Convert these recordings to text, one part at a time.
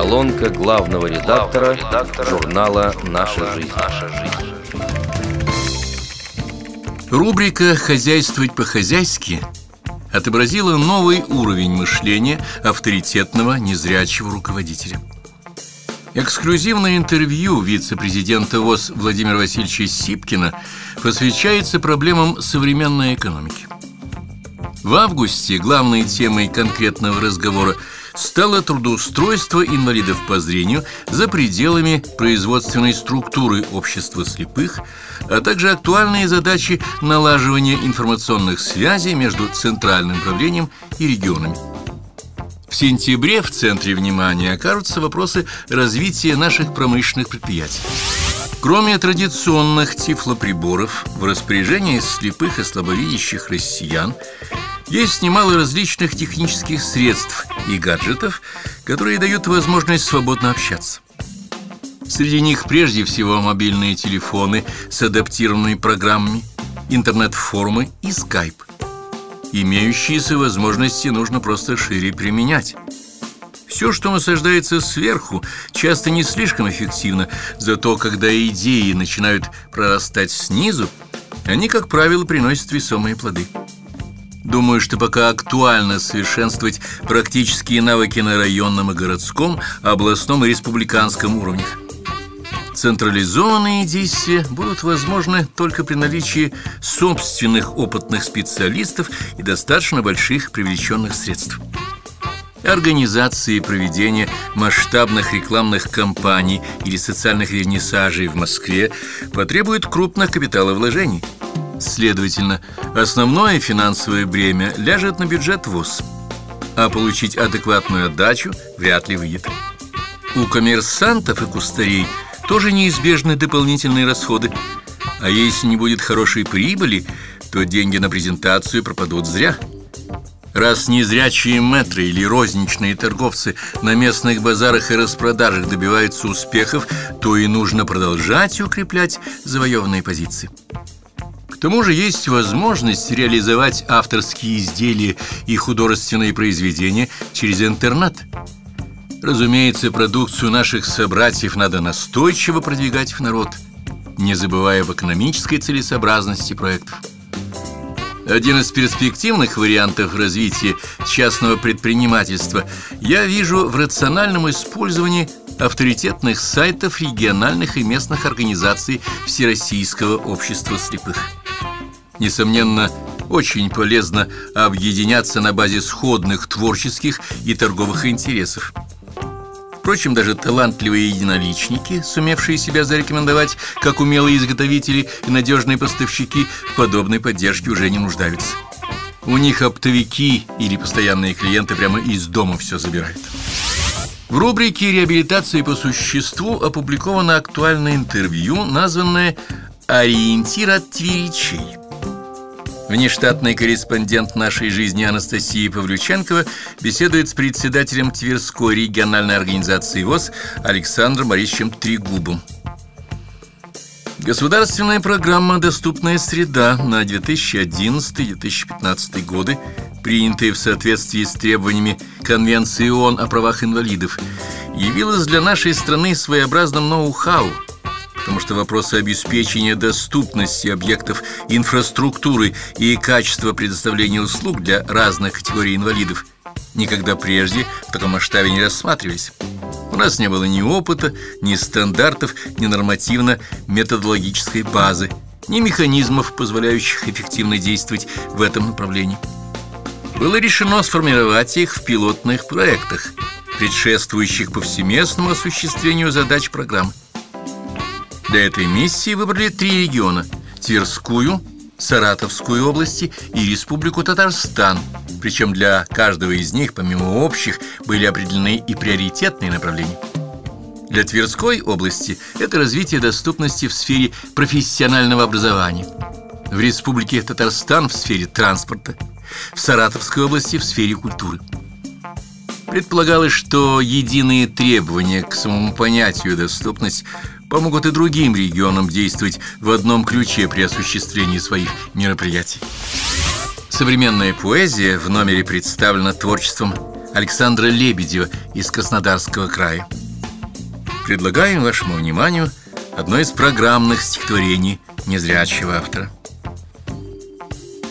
Колонка главного редактора, журнала «Наша жизнь». Рубрика «Хозяйствовать по-хозяйски» отобразила новый уровень мышления авторитетного незрячего руководителя. Эксклюзивное интервью вице-президента ВОЗ Владимира Васильевича Сипкина посвящается проблемам современной экономики. В августе главной темой конкретного разговора стало трудоустройство инвалидов по зрению за пределами производственной структуры общества слепых, а также актуальные задачи налаживания информационных связей между центральным правлением и регионами. В сентябре в центре внимания окажутся вопросы развития наших промышленных предприятий. Кроме традиционных тифлоприборов, в распоряжении слепых и слабовидящих россиян есть немало различных технических средств и гаджетов, которые дают возможность свободно общаться. Среди них прежде всего мобильные телефоны с адаптированными программами, интернет-форумы и скайп. Имеющиеся возможности нужно просто шире применять. Все, что насаждается сверху, часто не слишком эффективно, зато когда идеи начинают прорастать снизу, они, как правило, приносят весомые плоды. Думаю, что пока актуально совершенствовать практические навыки на районном и городском, областном и республиканском уровнях. Централизованные действия будут возможны только при наличии собственных опытных специалистов и достаточно больших привлеченных средств. Организации и проведение масштабных рекламных кампаний или социальных вернисажей в Москве потребует крупных капиталовложений – Следовательно, основное финансовое бремя ляжет на бюджет ВУЗ, а получить адекватную отдачу вряд ли выйдет. У коммерсантов и кустарей тоже неизбежны дополнительные расходы, а если не будет хорошей прибыли, то деньги на презентацию пропадут зря. Раз незрячие мэтры или розничные торговцы на местных базарах и распродажах добиваются успехов, то и нужно продолжать укреплять завоеванные позиции. Тому же есть возможность реализовать авторские изделия и художественные произведения через интернет. Разумеется, продукцию наших собратьев надо настойчиво продвигать в народ, не забывая об экономической целесообразности проектов. Один из перспективных вариантов развития частного предпринимательства я вижу в рациональном использовании авторитетных сайтов региональных и местных организаций Всероссийского общества слепых. Несомненно, очень полезно объединяться на базе сходных творческих и торговых интересов. Впрочем, даже талантливые единоличники, сумевшие себя зарекомендовать как умелые изготовители и надежные поставщики, в подобной поддержке уже не нуждаются. У них оптовики или постоянные клиенты прямо из дома все забирают. В рубрике «Реабилитация по существу» опубликовано актуальное интервью, названное «Ориентир от тверичей». Внештатный корреспондент нашей жизни Анастасия Павлюченкова беседует с председателем Тверской региональной организации ВОЗ Александром Борисовичем Трегубом. Государственная программа «Доступная среда» на 2011-2015 годы, принятая в соответствии с требованиями Конвенции ООН о правах инвалидов, явилась для нашей страны своеобразным ноу-хау – потому что вопросы обеспечения доступности объектов инфраструктуры и качества предоставления услуг для разных категорий инвалидов никогда прежде в таком масштабе не рассматривались. У нас не было ни опыта, ни стандартов, ни нормативно-методологической базы, ни механизмов, позволяющих эффективно действовать в этом направлении. Было решено сформировать их в пилотных проектах, предшествующих повсеместному осуществлению задач программы. Для этой миссии выбрали три региона – Тверскую, Саратовскую области и Республику Татарстан. Причем для каждого из них, помимо общих, были определены и приоритетные направления. Для Тверской области это развитие доступности в сфере профессионального образования. В Республике Татарстан в сфере транспорта, в Саратовской области в сфере культуры. Предполагалось, что единые требования к самому понятию доступность помогут и другим регионам действовать в одном ключе при осуществлении своих мероприятий. Современная поэзия в номере представлена творчеством Александра Лебедева из Краснодарского края. Предлагаем вашему вниманию одно из программных стихотворений незрячего автора.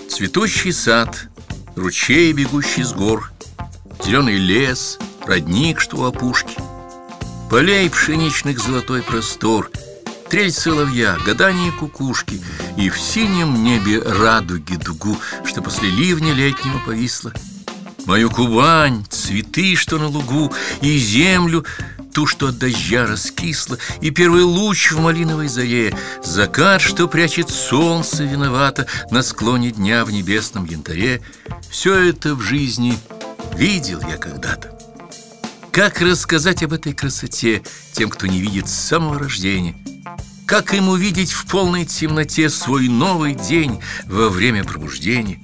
Цветущий сад, ручей, бегущий с гор, Зеленый лес, родник, что у опушки, Полей пшеничных золотой простор, Трель соловья, гадание кукушки И в синем небе радуги дугу, Что после ливня летнего повисла. Мою Кубань, цветы, что на лугу, И землю, ту, что от дождя раскисла, И первый луч в малиновой заре, Закат, что прячет солнце виновато На склоне дня в небесном янтаре, Все это в жизни видел я когда-то. Как рассказать об этой красоте тем, кто не видит с самого рождения? Как им увидеть в полной темноте свой новый день во время пробуждения?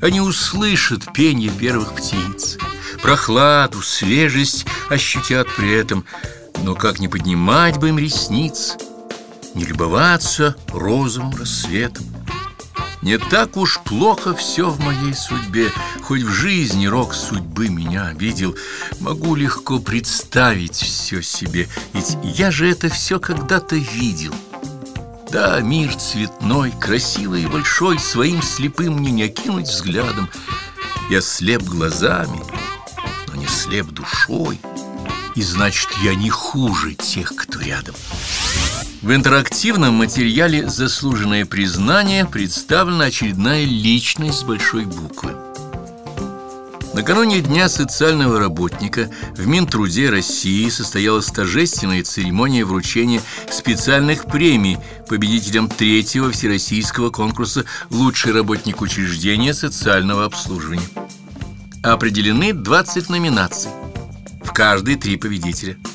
Они услышат пение первых птиц, прохладу, свежесть ощутят при этом, но как не поднимать бы им ресниц, не любоваться розовым рассветом? Не так уж плохо все в моей судьбе, Хоть в жизни рок судьбы меня обидел, Могу легко представить все себе, Ведь я же это все когда-то видел. Да, мир цветной, красивый и большой, Своим слепым мне не окинуть взглядом. Я слеп глазами, но не слеп душой, И значит, я не хуже тех, кто рядом. В интерактивном материале «Заслуженное признание» представлена очередная личность с большой буквы. Накануне Дня социального работника в Минтруде России состоялась торжественная церемония вручения специальных премий победителям третьего всероссийского конкурса «Лучший работник учреждения социального обслуживания». Определены 20 номинаций, в каждой три победителя –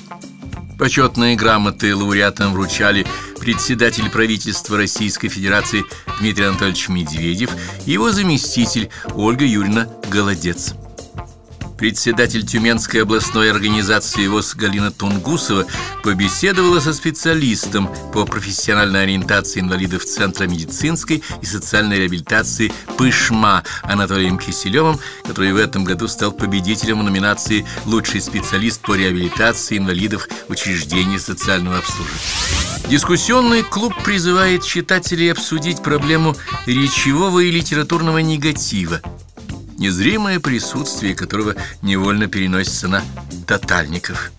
Почетные грамоты лауреатам вручали председатель правительства Российской Федерации Дмитрий Анатольевич Медведев и его заместитель Ольга Юрьевна Голодец. Председатель Тюменской областной организации ВОЗ Галина Тунгусова побеседовала со специалистом по профессиональной ориентации инвалидов Центра медицинской и социальной реабилитации «Пышма» Анатолием Киселевым, который в этом году стал победителем в номинации «Лучший специалист по реабилитации инвалидов учреждений социального обслуживания». Дискуссионный клуб призывает читателей обсудить проблему речевого и литературного негатива – незримое присутствие которого невольно переносится на тотальников.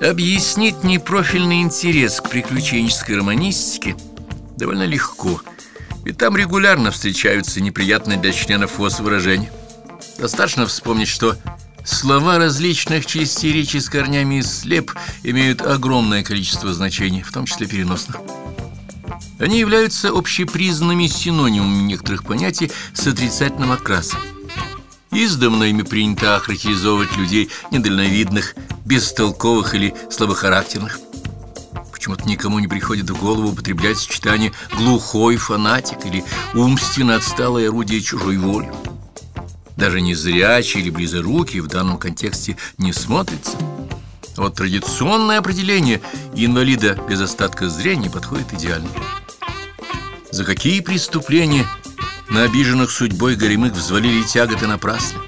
Объяснить непрофильный интерес к приключенческой романистике довольно легко, ведь там регулярно встречаются неприятные для членов ВОЗ выражения. Достаточно вспомнить, что слова различных частей речи с корнями слеп имеют огромное количество значений, в том числе переносных. Они являются общепризнанными синонимами некоторых понятий с отрицательным окрасом. Издавна ими принято охарактеризовывать людей недальновидных, бестолковых или слабохарактерных. Почему-то никому не приходит в голову употреблять сочетание «глухой фанатик» или «умственно отсталое орудие чужой воли». Даже незрячий или близорукий в данном контексте не смотрится. вот традиционное определение инвалида без остатка зрения подходит идеально. За какие преступления на обиженных судьбой горемых взвалили тяготы напрасно?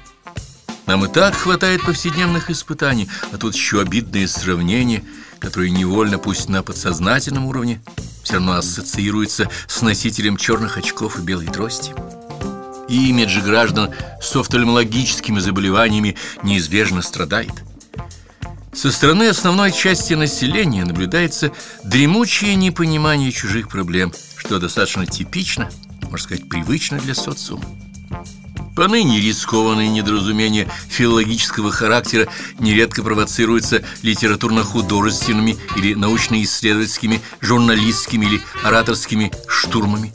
Нам и так хватает повседневных испытаний, а тут еще обидные сравнения, которые невольно, пусть на подсознательном уровне, все равно ассоциируются с носителем черных очков и белой трости. Имидж граждан с офтальмологическими заболеваниями неизбежно страдает. Со стороны основной части населения наблюдается дремучее непонимание чужих проблем – что достаточно типично, можно сказать, привычно для социума. Поныне рискованные недоразумения филологического характера нередко провоцируются литературно-художественными или научно-исследовательскими, журналистскими или ораторскими штурмами.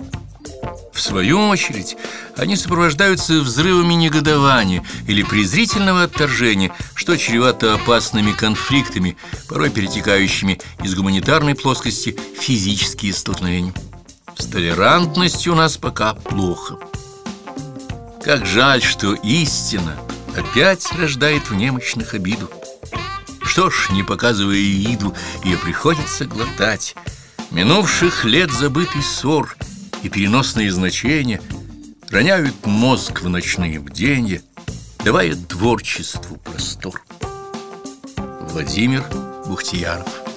В свою очередь, они сопровождаются взрывами негодования или презрительного отторжения, что чревато опасными конфликтами, порой перетекающими из гуманитарной плоскости в физические столкновения. С толерантностью у нас пока плохо. Как жаль, что истина опять рождает в немощных обиду. Что ж, не показывая виду, ее приходится глотать. Минувших лет забытый ссор и переносные значения роняют мозг в ночные бденья, давая творчеству простор. Владимир Бухтияров